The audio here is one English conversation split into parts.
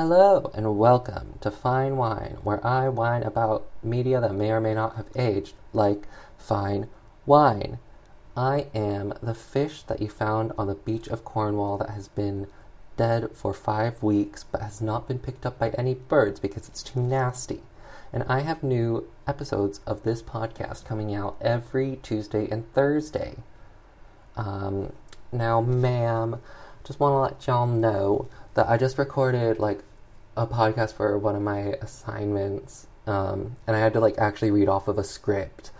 Hello and welcome to Fine Wine, where I whine about media that may or may not have aged, like fine wine. I am the fish that you found on the beach of Cornwall that has been dead for five weeks but has not been picked up by any birds because it's too nasty. And I have new episodes of this podcast coming out every Tuesday and Thursday. Um, now, ma'am, just want to let y'all know that I just recorded like a podcast for one of my assignments, um, and I had to like actually read off of a script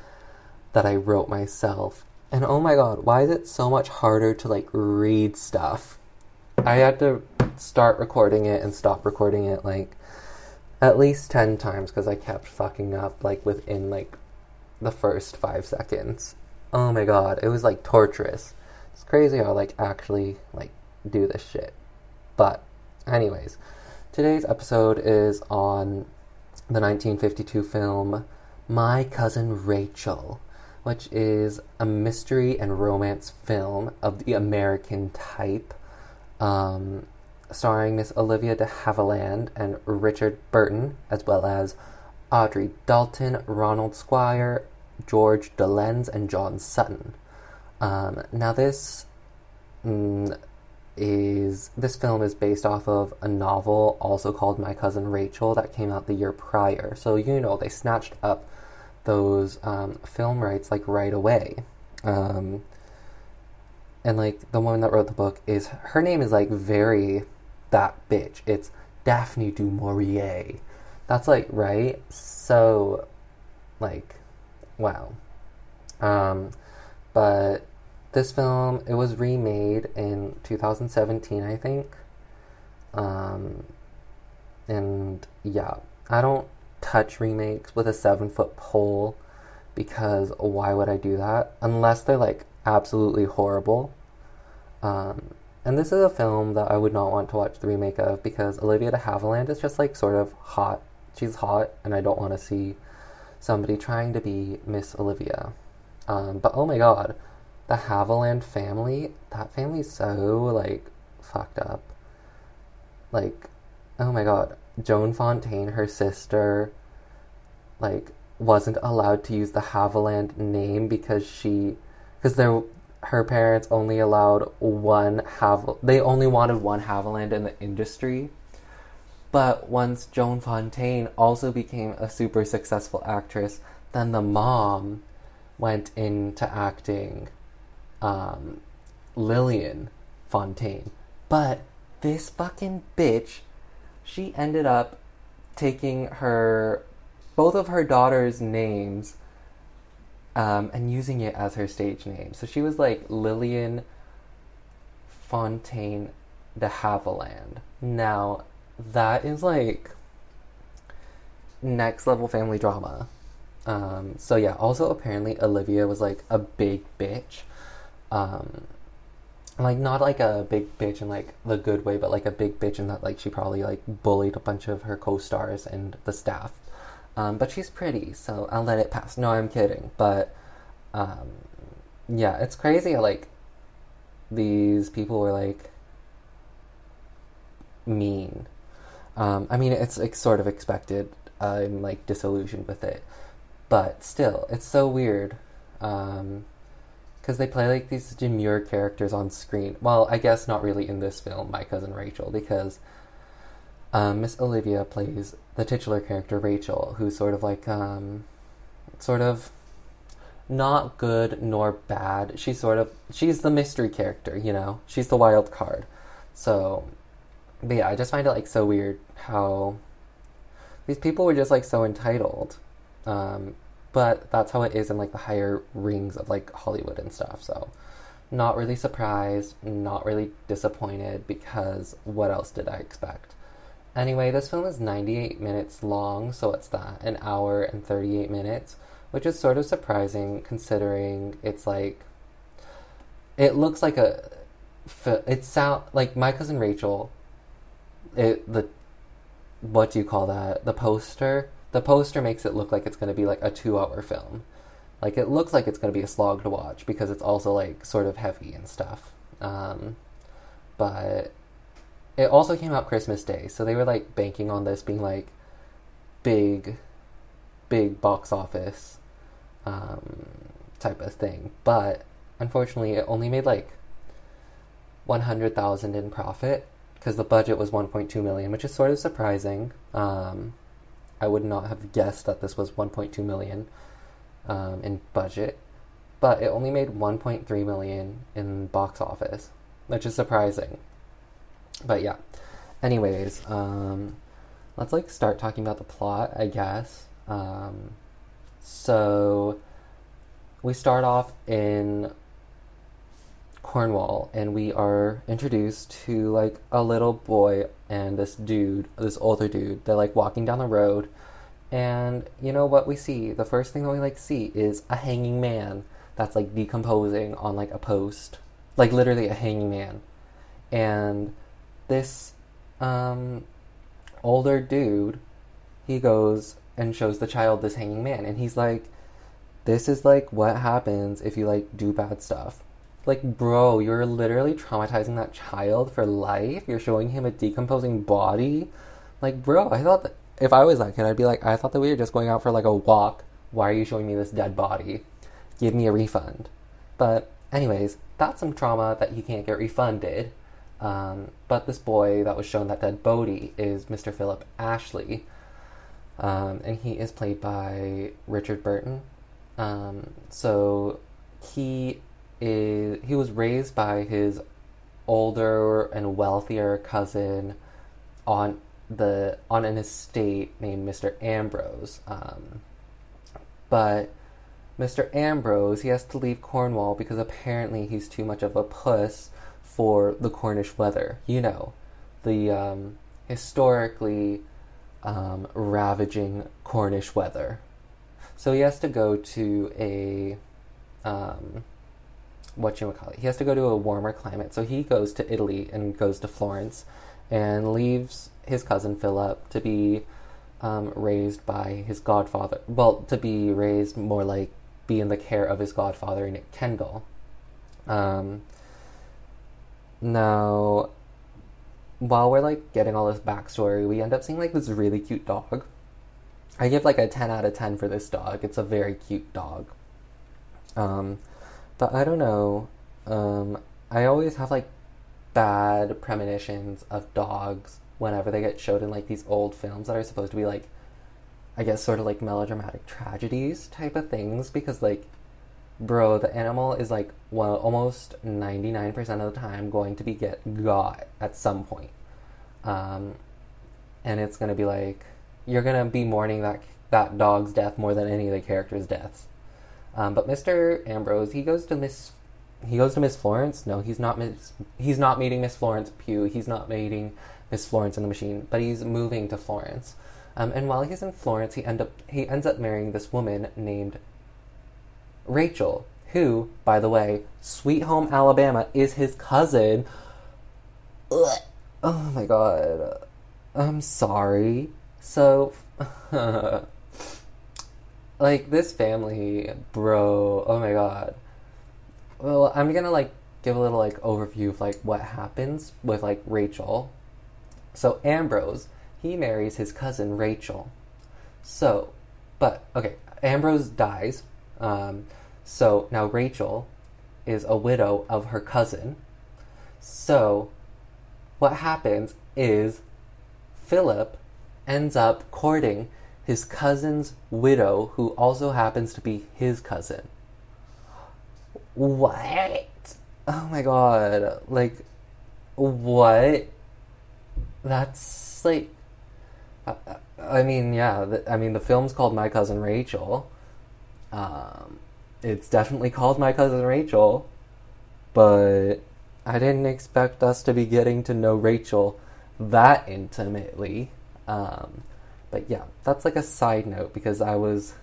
that I wrote myself. And oh my god, why is it so much harder to like read stuff? I had to start recording it and stop recording it like at least 10 times because I kept fucking up like within like the first five seconds. Oh my god, it was like torturous. It's crazy how like actually like do this shit. But anyways, today's episode is on the 1952 film My Cousin Rachel, which is a mystery and romance film of the American type, um, starring Miss Olivia de Havilland and Richard Burton, as well as Audrey Dalton, Ronald Squire, George Dolenz, and John Sutton. Um, now, this mm, is this film is based off of a novel also called My Cousin Rachel that came out the year prior. So you know they snatched up those um, film rights like right away. Um, and like the woman that wrote the book is her name is like very that bitch. It's Daphne du Maurier. That's like right. So like wow. Um, but this film it was remade in 2017 i think. Um, and yeah i don't touch remakes with a seven foot pole because why would i do that? Unless they're like absolutely horrible. Um, and this is a film that i would not want to watch the remake of because olivia de havilland is just like sort of hot. She's hot and i don't want to see somebody trying to be miss olivia. Um, but oh my god the Havilland family, that family's so like fucked up. Like, oh my god, Joan Fontaine, her sister, like wasn't allowed to use the Havilland name because she, because there, her parents only allowed one Hav. They only wanted one Havilland in the industry. But once Joan Fontaine also became a super successful actress, then the mom went into acting um, Lillian Fontaine. But this fucking bitch, she ended up taking her both of her daughters' names um, and using it as her stage name. So she was like Lillian Fontaine de Havilland. Now, that is like next level family drama. Um, so yeah, also apparently Olivia was like a big bitch um, like not like a big bitch in like the good way, but like a big bitch in that like she probably like bullied a bunch of her co-stars and the staff. Um, but she's pretty, so I'll let it pass. No, I'm kidding, but um, yeah, it's crazy like these people were like mean. Um, I mean, it's like sort of expected. I'm like disillusioned with it, but still, it's so weird. Um, because they play like these demure characters on screen. Well, I guess not really in this film, My Cousin Rachel, because um, Miss Olivia plays the titular character Rachel, who's sort of like um, sort of not good nor bad. She's sort of she's the mystery character, you know. She's the wild card. So, but yeah, I just find it like so weird how these people were just like so entitled. Um, but that's how it is in like the higher rings of like Hollywood and stuff. So, not really surprised, not really disappointed because what else did I expect? Anyway, this film is 98 minutes long, so it's that an hour and 38 minutes, which is sort of surprising considering it's like it looks like a it sound like my cousin Rachel it the what do you call that? The poster the poster makes it look like it's going to be like a two hour film. Like it looks like it's going to be a slog to watch because it's also like sort of heavy and stuff. Um, but it also came out Christmas Day, so they were like banking on this being like big, big box office um, type of thing. But unfortunately, it only made like one hundred thousand in profit because the budget was one point two million, which is sort of surprising. Um, I would not have guessed that this was one point two million um, in budget, but it only made one point three million in box office, which is surprising but yeah. Anyways, um, let's like start talking about the plot, I guess. Um, so we start off in Cornwall, and we are introduced to like a little boy and this dude, this older dude. They're like walking down the road, and you know what we see? The first thing that we like see is a hanging man that's like decomposing on like a post, like literally a hanging man, and this um, older dude, he goes and shows the child this hanging man, and he's like, "This is like what happens if you like do bad stuff." Like, bro, you're literally traumatizing that child for life. You're showing him a decomposing body. Like, bro, I thought that if I was that kid, I'd be like, I thought that we were just going out for like a walk. Why are you showing me this dead body? Give me a refund. But, anyways, that's some trauma that he can't get refunded. Um, but this boy that was shown that dead Bodie is Mr. Philip Ashley, um, and he is played by Richard Burton. Um, so he is he was raised by his older and wealthier cousin on the on an estate named Mr. Ambrose. Um, but Mr. Ambrose he has to leave Cornwall because apparently he's too much of a puss for the Cornish weather. You know, the um, historically um, ravaging Cornish weather. So he has to go to a um, what you would call it. He has to go to a warmer climate. So he goes to Italy and goes to Florence, and leaves his cousin Philip to be um, raised by his godfather. Well, to be raised more like be in the care of his godfather Nick Kendall. Um, now, while we're like getting all this backstory, we end up seeing like this really cute dog. I give like a 10 out of 10 for this dog. It's a very cute dog. Um, but I don't know. Um, I always have like bad premonitions of dogs whenever they get showed in like these old films that are supposed to be like, I guess, sort of like melodramatic tragedies type of things because like bro, the animal is like well almost ninety nine percent of the time going to be get got at some point, um, and it's gonna be like you're gonna be mourning that that dog's death more than any of the characters' deaths. Um, but Mr. Ambrose, he goes to Miss he goes to Miss Florence. No, he's not Miss he's not meeting Miss Florence Pugh. He's not meeting Miss Florence in the machine, but he's moving to Florence. Um, and while he's in Florence, he end up he ends up marrying this woman named Rachel, who, by the way, Sweet Home Alabama is his cousin. Ugh. Oh my god. I'm sorry. So, like, this family, bro, oh my god. Well, I'm gonna, like, give a little, like, overview of, like, what happens with, like, Rachel. So, Ambrose, he marries his cousin Rachel. So, but, okay, Ambrose dies. Um, so now Rachel is a widow of her cousin. So what happens is Philip ends up courting his cousin's widow, who also happens to be his cousin. What? Oh my god. Like, what? That's like. I mean, yeah. I mean, the film's called My Cousin Rachel. Um, it's definitely called My Cousin Rachel, but I didn't expect us to be getting to know Rachel that intimately. Um, but yeah, that's like a side note because I was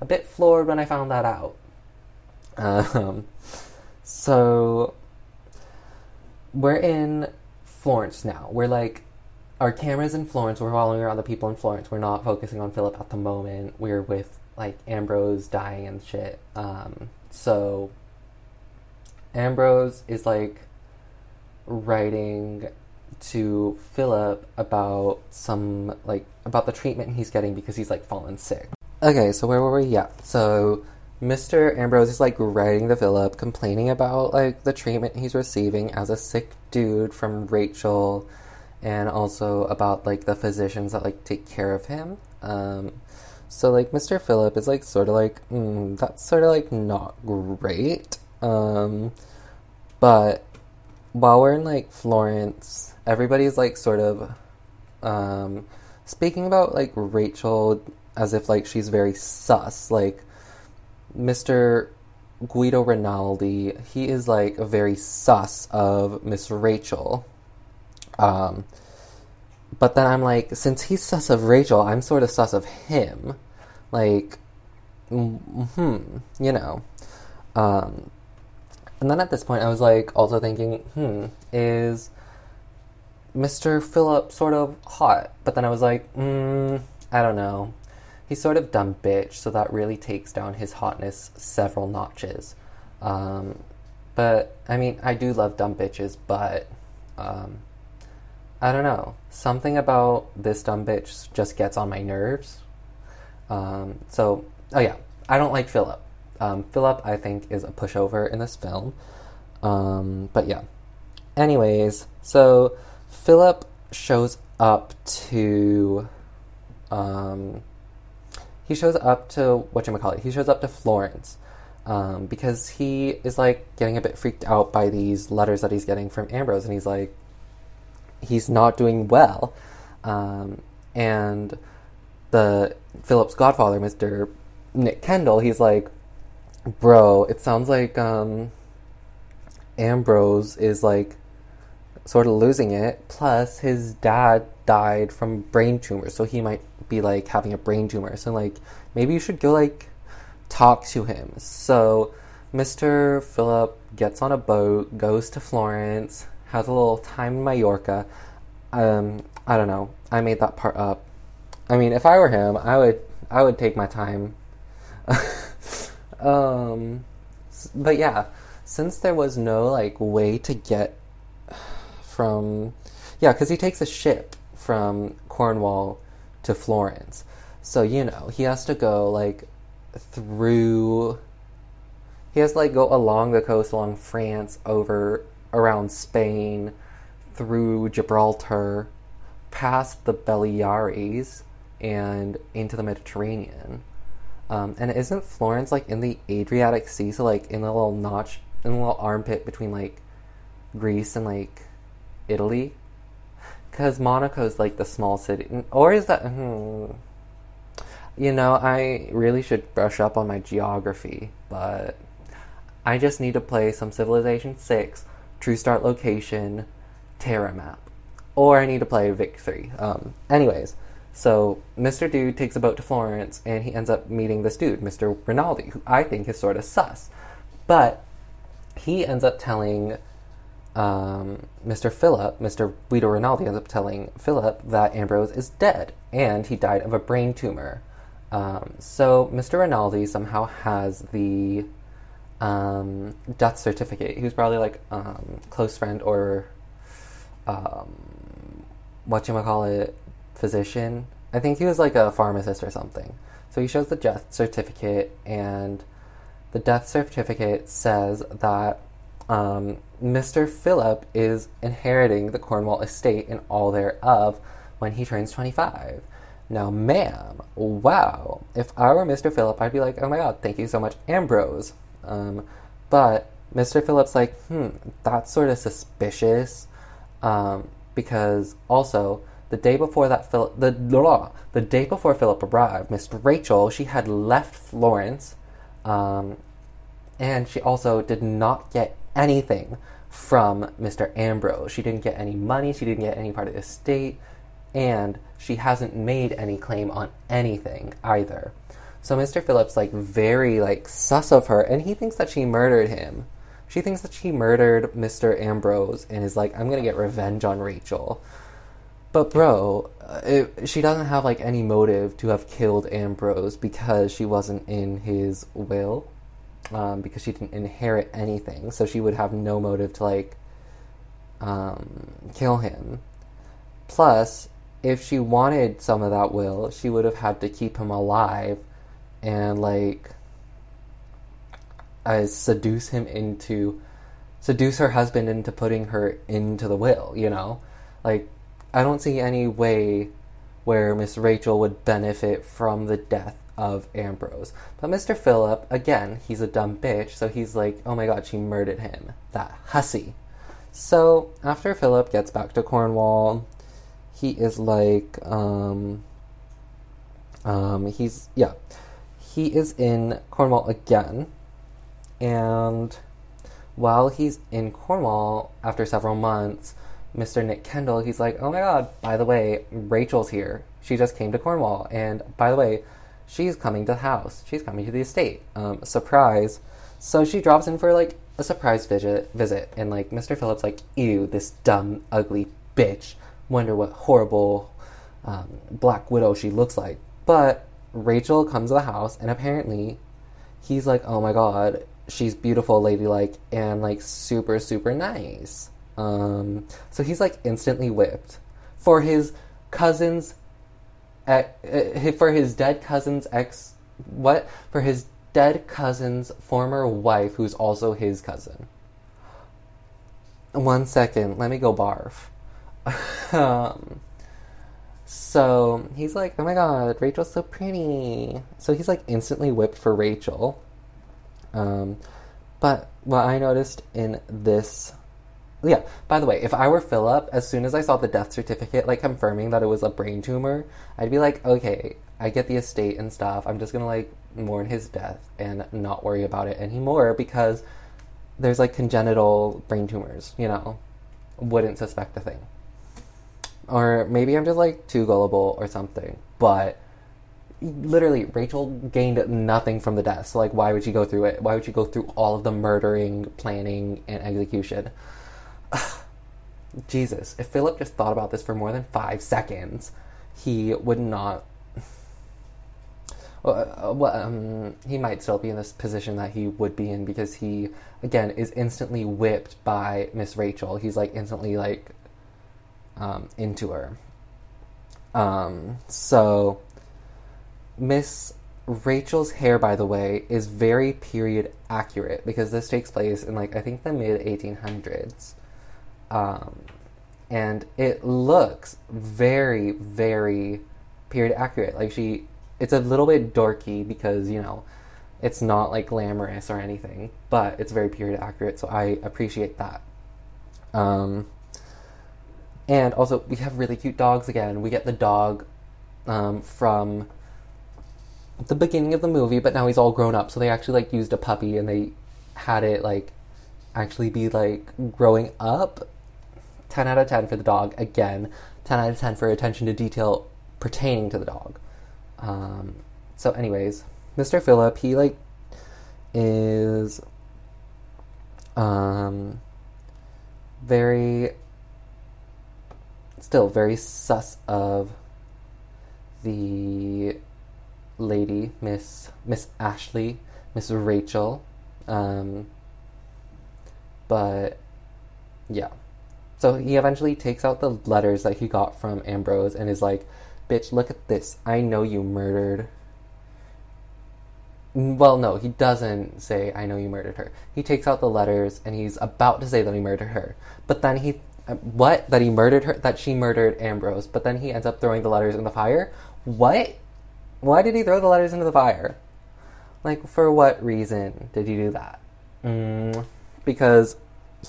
a bit floored when I found that out. Um, so we're in Florence now. We're like our camera's in Florence. We're following around the people in Florence. We're not focusing on Philip at the moment. We're with like Ambrose dying and shit. Um, so Ambrose is like writing to Philip about some like about the treatment he's getting because he's like fallen sick. Okay, so where were we? Yeah. So Mr. Ambrose is like writing to Philip, complaining about like the treatment he's receiving as a sick dude from Rachel, and also about like the physicians that like take care of him. Um, so like Mr. Philip is like sort of like mm, that's sort of like not great. Um, but while we're in like Florence, everybody's like sort of um, speaking about like Rachel as if like she's very sus. Like Mr. Guido Rinaldi, he is like a very sus of Miss Rachel. Um, but then I'm like, since he's sus of Rachel, I'm sort of sus of him. Like, hmm, you know. Um, and then at this point, I was like, also thinking, hmm, is Mr. Philip sort of hot? But then I was like, hmm, I don't know he's sort of dumb bitch, so that really takes down his hotness several notches. Um, but I mean, I do love dumb bitches, but um, I don't know. Something about this dumb bitch just gets on my nerves. Um, so, oh yeah, I don't like Philip. Um, Philip, I think, is a pushover in this film. Um, but yeah. Anyways, so Philip shows up to um, he shows up to what call it. He shows up to Florence um, because he is like getting a bit freaked out by these letters that he's getting from Ambrose, and he's like, he's not doing well, um, and the Philip's godfather, Mister Nick Kendall, he's like, bro, it sounds like um, Ambrose is like sort of losing it. Plus, his dad died from brain tumor, so he might be like having a brain tumor. So like maybe you should go like talk to him. So Mr. Philip gets on a boat, goes to Florence, has a little time in Mallorca. Um, I don't know. I made that part up. I mean, if I were him, I would I would take my time. um, but yeah, since there was no like way to get from yeah, because he takes a ship from Cornwall to Florence. So, you know, he has to go like through he has to like go along the coast along France over around Spain through Gibraltar past the Baleares and into the Mediterranean. Um, and isn't Florence like in the Adriatic Sea, so like in the little notch, in the little armpit between like Greece and like Italy? Because Monaco's like the small city. Or is that. Hmm, you know, I really should brush up on my geography, but I just need to play some Civilization 6, True Start Location, Terra Map. Or I need to play Vic 3. Um, anyways, so Mr. Dude takes a boat to Florence and he ends up meeting this dude, Mr. Rinaldi, who I think is sort of sus. But he ends up telling um, Mr. Philip, Mr. Guido Rinaldi, ends up telling Philip that Ambrose is dead and he died of a brain tumor. Um, so Mr. Rinaldi somehow has the um, death certificate. He was probably like um, close friend or um, what you call it, physician. I think he was like a pharmacist or something. So he shows the death certificate, and the death certificate says that um, Mr. Philip is inheriting the Cornwall estate and all thereof when he turns 25. Now, ma'am, wow. If I were Mr. Philip, I'd be like, oh my god, thank you so much, Ambrose. Um, but Mr. Philip's like, hmm, that's sort of suspicious. Um, because also, the day before that Philip, the the day before Philip arrived, Miss Rachel, she had left Florence, um, and she also did not get anything from Mr. Ambrose. She didn't get any money, she didn't get any part of the estate, and she hasn't made any claim on anything either. So Mr. Philip's like very like sus of her and he thinks that she murdered him. She thinks that she murdered Mr. Ambrose and is like I'm going to get revenge on Rachel. But bro, uh, it, she doesn't have like any motive to have killed Ambrose because she wasn't in his will um, because she didn't inherit anything, so she would have no motive to like um, kill him. Plus, if she wanted some of that will, she would have had to keep him alive and like uh, seduce him into seduce her husband into putting her into the will, you know? Like I don't see any way where Miss Rachel would benefit from the death of Ambrose. But Mr. Philip, again, he's a dumb bitch, so he's like, oh my god, she murdered him. That hussy. So after Philip gets back to Cornwall, he is like, um, um, he's, yeah, he is in Cornwall again. And while he's in Cornwall, after several months, Mr. Nick Kendall, he's like, oh my god, by the way, Rachel's here. She just came to Cornwall. And by the way, she's coming to the house. She's coming to the estate. Um, surprise. So she drops in for like a surprise visit, visit, and like Mr. Philip's, like, ew, this dumb, ugly bitch. Wonder what horrible um, Black Widow she looks like. But Rachel comes to the house, and apparently, he's like, oh my god, she's beautiful, ladylike, and like super, super nice. Um, so he's like instantly whipped for his cousin's, uh, for his dead cousin's ex, what? For his dead cousin's former wife, who's also his cousin. One second, let me go barf. um, so he's like, oh my god, Rachel's so pretty. So he's like instantly whipped for Rachel. Um, but what I noticed in this yeah, by the way, if I were Philip, as soon as I saw the death certificate, like confirming that it was a brain tumor, I'd be like, okay, I get the estate and stuff. I'm just gonna like mourn his death and not worry about it anymore because there's like congenital brain tumors, you know. Wouldn't suspect a thing. Or maybe I'm just like too gullible or something. But literally, Rachel gained nothing from the death. So, like, why would she go through it? Why would she go through all of the murdering, planning, and execution? Jesus, if Philip just thought about this for more than five seconds, he would not. Well, um, he might still be in this position that he would be in because he, again, is instantly whipped by Miss Rachel. He's like instantly like um, into her. Um, so, Miss Rachel's hair, by the way, is very period accurate because this takes place in like I think the mid 1800s. Um, and it looks very, very period accurate. Like she, it's a little bit dorky because you know, it's not like glamorous or anything, but it's very period accurate. So I appreciate that. Um, and also we have really cute dogs again. We get the dog um, from the beginning of the movie, but now he's all grown up. So they actually like used a puppy and they had it like actually be like growing up 10 out of 10 for the dog. Again, 10 out of 10 for attention to detail pertaining to the dog. Um, so, anyways, Mr. Philip, he like is um, very still very sus of the lady, Miss Miss Ashley, Miss Rachel. Um, but yeah. So he eventually takes out the letters that he got from Ambrose and is like, Bitch, look at this. I know you murdered. Well, no, he doesn't say, I know you murdered her. He takes out the letters and he's about to say that he murdered her. But then he. Uh, what? That he murdered her? That she murdered Ambrose. But then he ends up throwing the letters in the fire? What? Why did he throw the letters into the fire? Like, for what reason did he do that? Mm, because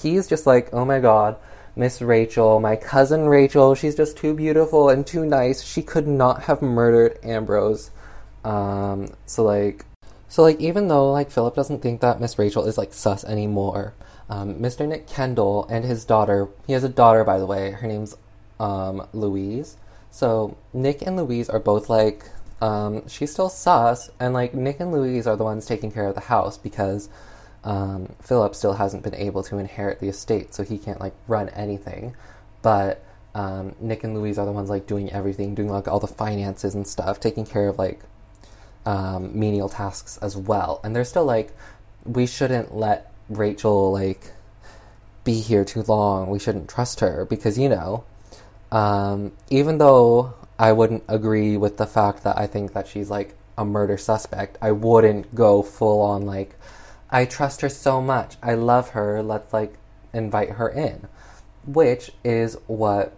he's just like, oh my god, Miss Rachel, my cousin Rachel, she's just too beautiful and too nice. She could not have murdered Ambrose. Um, so like, so like, even though like Philip doesn't think that Miss Rachel is like sus anymore, um, Mr. Nick Kendall and his daughter, he has a daughter by the way. Her name's um, Louise. So Nick and Louise are both like, um, she's still sus, and like Nick and Louise are the ones taking care of the house because um, Philip still hasn't been able to inherit the estate, so he can't like run anything. But um, Nick and Louise are the ones like doing everything, doing like all the finances and stuff, taking care of like um, menial tasks as well. And they're still like, we shouldn't let Rachel like be here too long. We shouldn't trust her because, you know, um, even though I wouldn't agree with the fact that I think that she's like a murder suspect, I wouldn't go full on like, I trust her so much. I love her. Let's like invite her in. Which is what,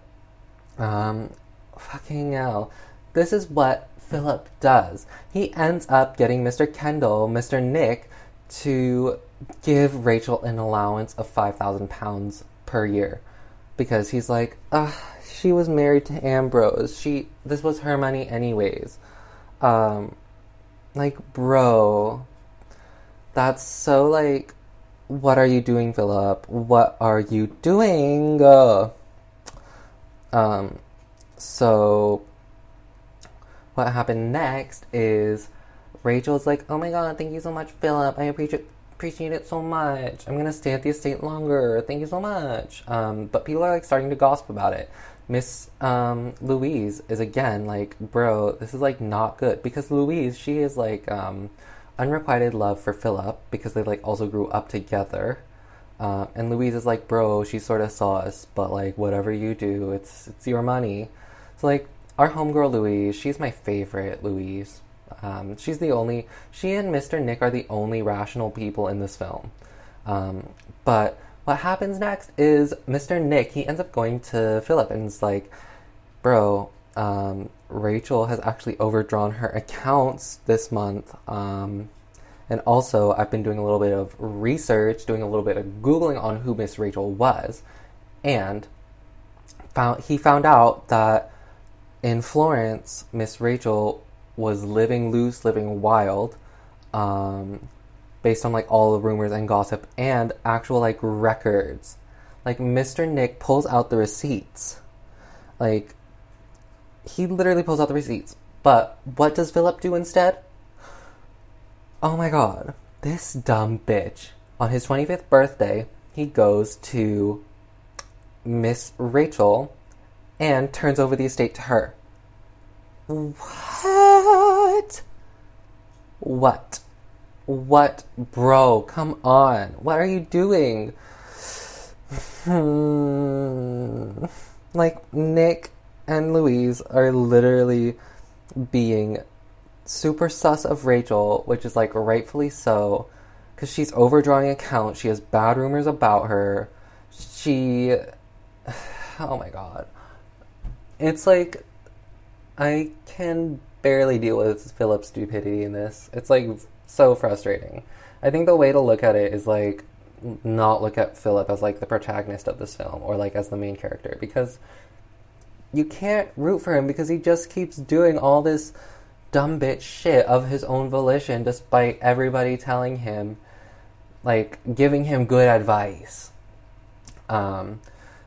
um, fucking hell. This is what Philip does. He ends up getting Mr. Kendall, Mr. Nick, to give Rachel an allowance of £5,000 per year. Because he's like, ugh, she was married to Ambrose. She, this was her money anyways. Um, like, bro, that's so like, what are you doing, Philip? What are you doing? Uh, um, so what happened next is Rachel's like, "Oh my god, thank you so much, Philip. I appreciate appreciate it so much. I'm gonna stay at the estate longer. Thank you so much." Um, but people are like starting to gossip about it. Miss um, Louise is again like, "Bro, this is like not good," because Louise she is like um, unrequited love for Philip because they like also grew up together. Uh, and Louise is like, bro, she's sort of sauce, but like whatever you do, it's it's your money. So like our homegirl Louise, she's my favorite Louise. Um, she's the only, she and Mr. Nick are the only rational people in this film. Um, but what happens next is Mr. Nick, he ends up going to Philip and is like, bro, um, Rachel has actually overdrawn her accounts this month. Um, and also, I've been doing a little bit of research, doing a little bit of Googling on who Miss Rachel was. And found, he found out that in Florence, Miss Rachel was living loose, living wild, um, based on like all the rumors and gossip and actual like records. Like Mr. Nick pulls out the receipts. Like he literally pulls out the receipts. But what does Philip do instead? Oh my god. This dumb bitch. On his 25th birthday, he goes to Miss Rachel and turns over the estate to her. What? What? What? Bro, come on. What are you doing? Hmm. like, Nick and Louise are literally being super sus of Rachel, which is like rightfully so, because she's overdrawing accounts. She has bad rumors about her. She. Oh my god it's like I can barely deal with Philip's stupidity in this. It's like so frustrating. I think the way to look at it is like not look at Philip as like the protagonist of this film or like as the main character because you can't root for him because he just keeps doing all this dumb bitch shit of his own volition despite everybody telling him like giving him good advice. Um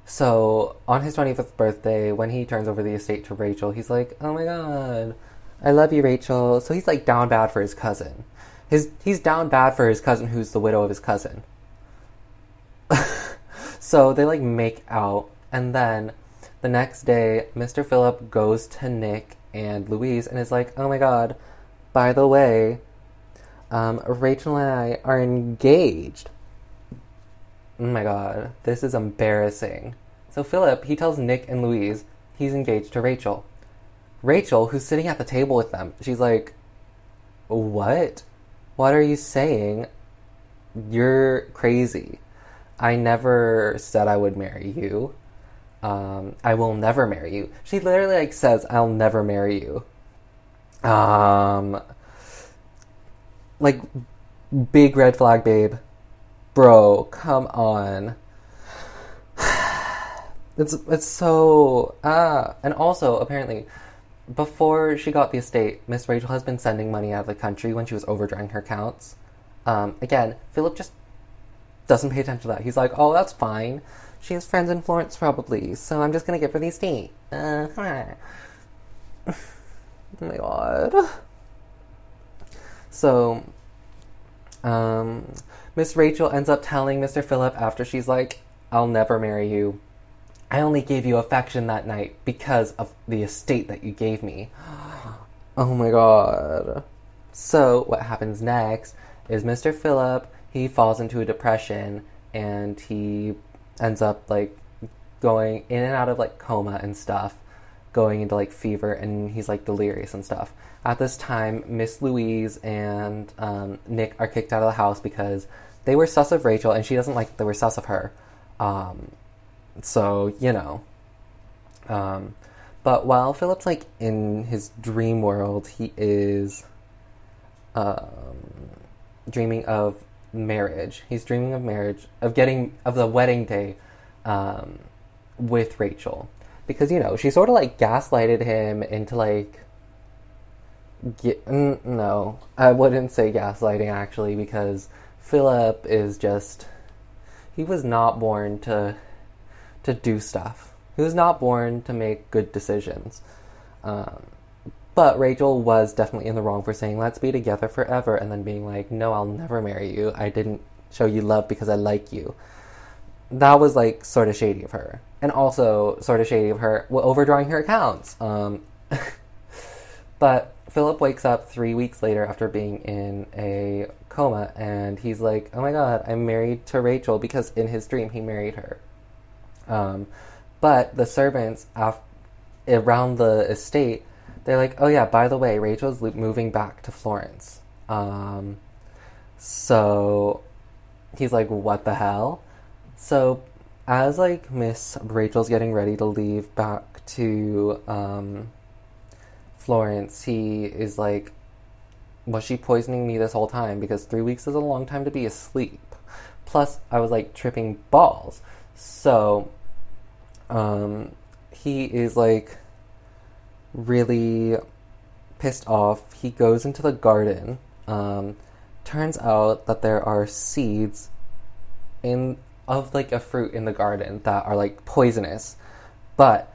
so on his 25th birthday, when he turns over the estate to Rachel, he's like, "Oh my god, I love you, Rachel." So he's like down bad for his cousin. His he's down bad for his cousin, who's the widow of his cousin. so they like make out, and then the next day, Mr. Philip goes to Nick and Louise and is like, "Oh my god, by the way, um, Rachel and I are engaged." Oh my god, this is embarrassing. So Philip, he tells Nick and Louise he's engaged to Rachel. Rachel, who's sitting at the table with them, she's like, What? What are you saying? You're crazy. I never said I would marry you. Um, I will never marry you. She literally like says, I'll never marry you. Um, like, big red flag, babe. Bro, come on. It's it's so ah, and also apparently, before she got the estate, Miss Rachel has been sending money out of the country when she was overdrawing her accounts. Um, again, Philip just doesn't pay attention to that. He's like, "Oh, that's fine. She has friends in Florence, probably. So I'm just gonna give her these tea. Uh, oh my god. So, um, Miss Rachel ends up telling Mr. Philip after she's like, I'll never marry you. I only gave you affection that night because of the estate that you gave me. oh my god. So, what happens next is Mr. Philip, he falls into a depression and he ends up like going in and out of like coma and stuff, going into like fever, and he's like delirious and stuff. At this time, Miss Louise and um, Nick are kicked out of the house because they were sus of Rachel, and she doesn't like they were sus of her. Um, so you know. Um, but while Philip's like in his dream world, he is um, dreaming of marriage. He's dreaming of marriage, of getting of the wedding day um, with Rachel, because you know she sort of like gaslighted him into like. Get, no, I wouldn't say gaslighting actually, because Philip is just he was not born to to do stuff. He was not born to make good decisions. Um, but Rachel was definitely in the wrong for saying, let's be together forever, and then being like, no, I'll never marry you. I didn't show you love because I like you. That was like sort of shady of her. And also sort of shady of her overdrawing her accounts. Um, but Philip wakes up three weeks later after being in a coma, and he's like, oh my god, I'm married to Rachel because in his dream he married her. Um, but the servants af- around the estate they're like, oh yeah, by the way, Rachel's moving back to Florence. Um, so he's like, what the hell? So as like Miss Rachel's getting ready to leave back to um, Florence, he is like, was she poisoning me this whole time? Because three weeks is a long time to be asleep. Plus, I was like tripping balls. So, um, he is like really pissed off. He goes into the garden. Um, turns out that there are seeds in of like a fruit in the garden that are like poisonous, but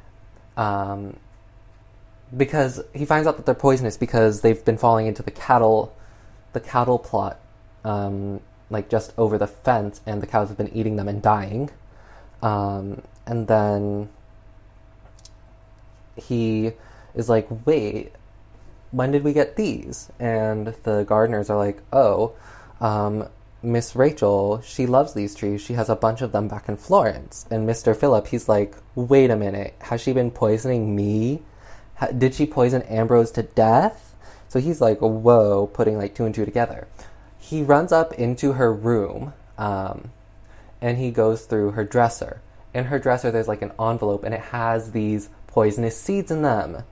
um, because he finds out that they're poisonous because they've been falling into the cattle, the cattle plot, um, like just over the fence, and the cows have been eating them and dying. Um, and then he is like, wait, when did we get these? And the gardeners are like, oh, um, Miss Rachel, she loves these trees. She has a bunch of them back in Florence. And Mr. Philip, he's like, wait a minute, has she been poisoning me? did she poison Ambrose to death? So he's like, whoa, putting like two and two together. He runs up into her room um, and he goes through her dresser. In her dresser, there's like an envelope and it has these poisonous seeds in them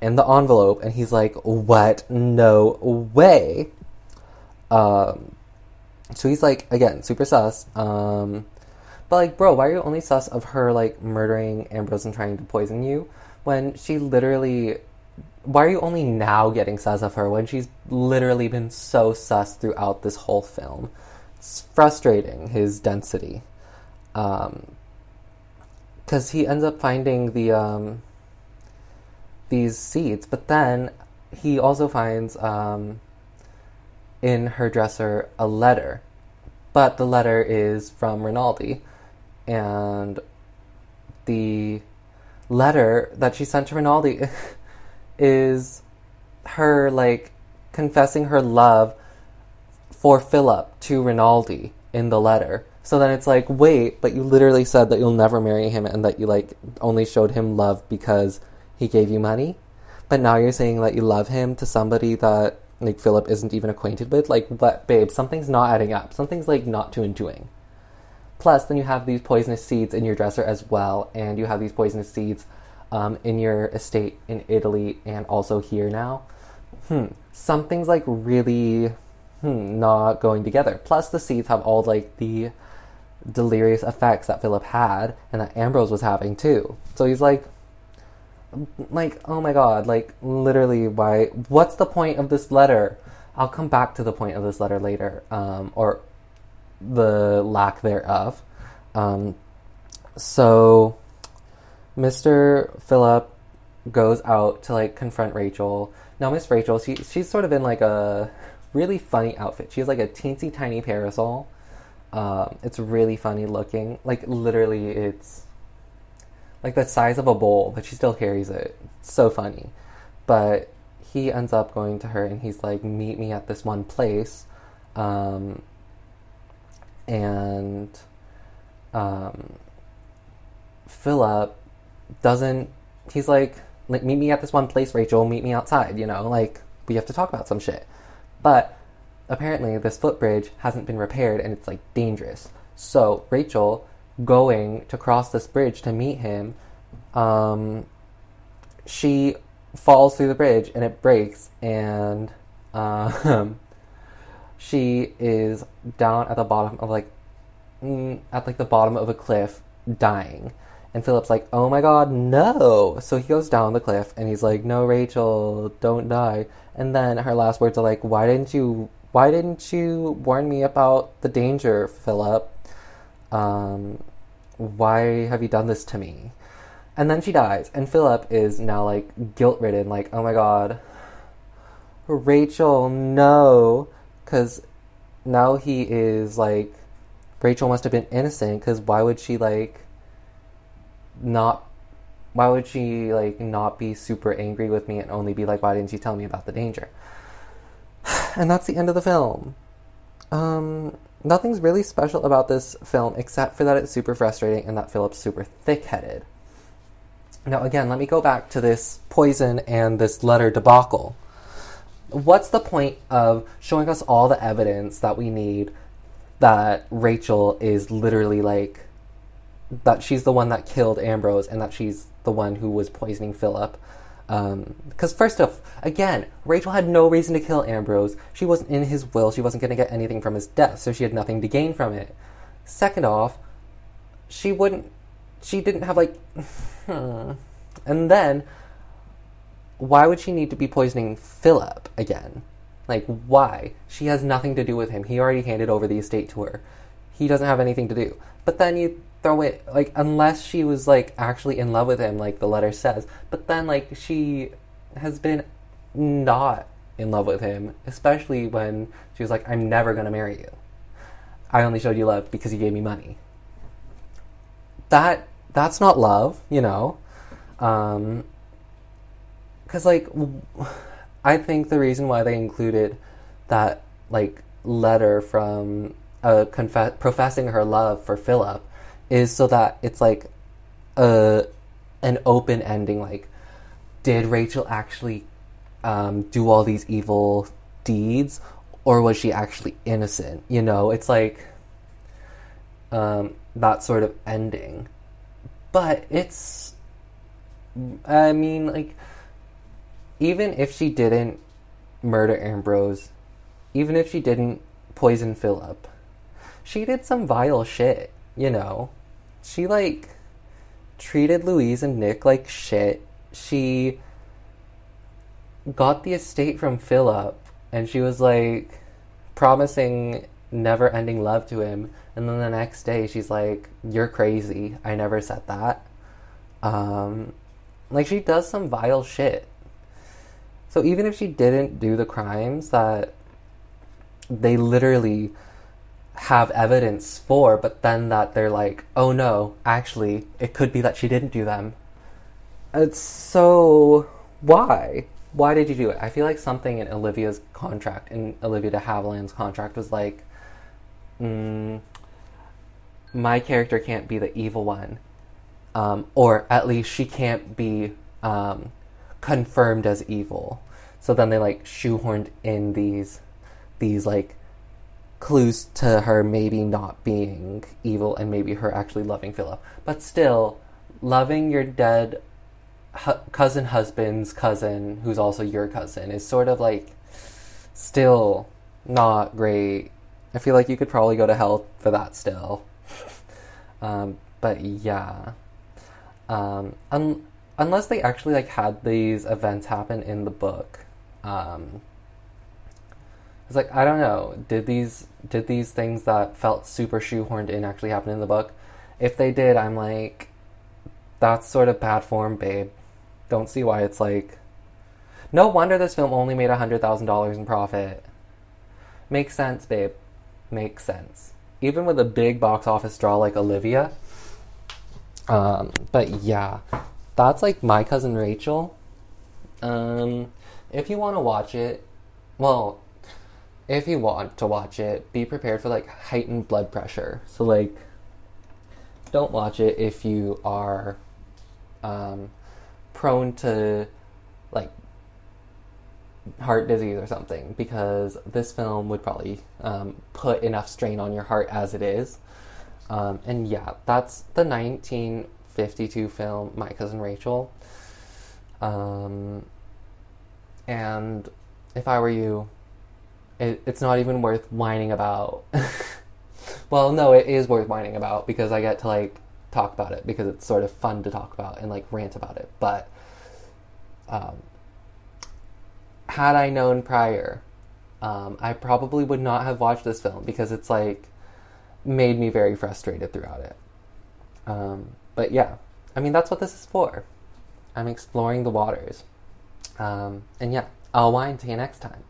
in the envelope, and he's like, "What? No way!" Um, so he's like, again, super sus. Um, but like, bro, why are you only sus of her like murdering Ambrose and trying to poison you when she literally? Why are you only now getting sus of her when she's literally been so sus throughout this whole film? It's frustrating his density. Um, because he ends up finding the um, these seeds. But then he also finds um, in her dresser a letter, but the letter is from Rinaldi, and the letter that she sent to Rinaldi is her like confessing her love for Philip to Rinaldi in the letter. So then it's like, wait, but you literally said that you'll never marry him and that you like only showed him love because he gave you money, but now you're saying that you love him to somebody that like Philip isn't even acquainted with. Like, what, babe? Something's not adding up. Something's like not to and twoing. Plus, then you have these poisonous seeds in your dresser as well, and you have these poisonous seeds um, in your estate in Italy and also here now. Hmm, something's like really hmm, not going together. Plus, the seeds have all like the delirious effects that Philip had and that Ambrose was having too. So he's like, like oh my god like literally why what's the point of this letter? I'll come back to the point of this letter later um, or the lack thereof. Um, so mr philip goes out to like confront rachel. Now miss rachel she, she's sort of in like a really funny outfit. She has like a teensy tiny parasol. Um, it's really funny looking. Like literally it's like the size of a bowl, but she still carries it. It's so funny. But he ends up going to her and he's like, meet me at this one place. Um, and um, Philip doesn't. He's like, like, meet me at this one place, Rachel. Meet me outside. You know, like we have to talk about some shit. But apparently, this footbridge hasn't been repaired, and it's like dangerous. So Rachel going to cross this bridge to meet him, um, she falls through the bridge and it breaks, and um, she is down at the bottom of like mm, at like the bottom of a cliff, dying. And Philip's like, "Oh my god, no!" So he goes down the cliff, and he's like, "No, Rachel, don't die." And then her last words are like, "Why didn't you? Why didn't you warn me about the danger, Philip? Um, why have you done this to me?" And then she dies, and Philip is now like guilt ridden, like, "Oh my god, Rachel, no," because now he is like, Rachel must have been innocent, because why would she like not why would she like not be super angry with me and only be like why didn't you tell me about the danger? And that's the end of the film. Um nothing's really special about this film except for that it's super frustrating and that philip's super thick-headed now again let me go back to this poison and this letter debacle what's the point of showing us all the evidence that we need that rachel is literally like that she's the one that killed Ambrose and that she's the one who was poisoning Philip. Because, um, first off, again, Rachel had no reason to kill Ambrose. She wasn't in his will. She wasn't going to get anything from his death, so she had nothing to gain from it. Second off, she wouldn't. She didn't have, like. And then, why would she need to be poisoning Philip again? Like, why? She has nothing to do with him. He already handed over the estate to her. He doesn't have anything to do. But then you throw it like unless she was like actually in love with him like the letter says. But then like she has been not in love with him especially when she was like i'm never going to marry you. I only showed you love because you gave me money. That that's not love you know? Um because like i think the reason why they included that like letter from uh, confess- professing her love for philip is so that it's like a an open ending. Like, did Rachel actually um, do all these evil deeds, or was she actually innocent? You know, it's like um, that sort of ending. But it's, I mean, like, even if she didn't murder Ambrose, even if she didn't poison Philip, she did some vile shit, you know she like treated Louise and Nick like shit. She got the estate from Philip and she was like promising never ending love to him. And then the next day she's like you're crazy. I never said that. Um like she does some vile shit. So even if she didn't do the crimes that they literally have evidence for, but then that they're like, oh no, actually, it could be that she didn't do them. It's so. Why? Why did you do it? I feel like something in Olivia's contract, in Olivia de Havilland's contract, was like, mm, my character can't be the evil one. Um, or at least she can't be um, confirmed as evil. So then they like shoehorned in these, these like clues to her maybe not being evil and maybe her actually loving Philip. But still, loving your dead hu- cousin husband's cousin, who's also your cousin, is sort of like still not great. I feel like you could probably go to hell for that still. um, but yeah. Um, un- unless they actually like had these events happen in the book. Um, it's like I don't know. Did these did these things that felt super shoehorned in actually happen in the book? If they did, I'm like, that's sort of bad form, babe. Don't see why it's like. No wonder this film only made hundred thousand dollars in profit. Makes sense, babe. Makes sense. Even with a big box office draw like Olivia. Um, but yeah, that's like my cousin Rachel. Um, if you want to watch it, well, if you want to watch it, be prepared for like heightened blood pressure. So like don't watch it if you are um, prone to like heart disease or something because this film would probably um, put enough strain on your heart as it is. Um, and yeah, that's the 1952 film My Cousin Rachel. Um, and if I were you, it, it's not even worth whining about. well, no, it is worth whining about because I get to like talk about it because it's sort of fun to talk about and like rant about it. But um, had I known prior, um, I probably would not have watched this film because it's like made me very frustrated throughout it. Um, but yeah, I mean, that's what this is for. I'm exploring the waters. Um, and yeah, I'll whine to you next time.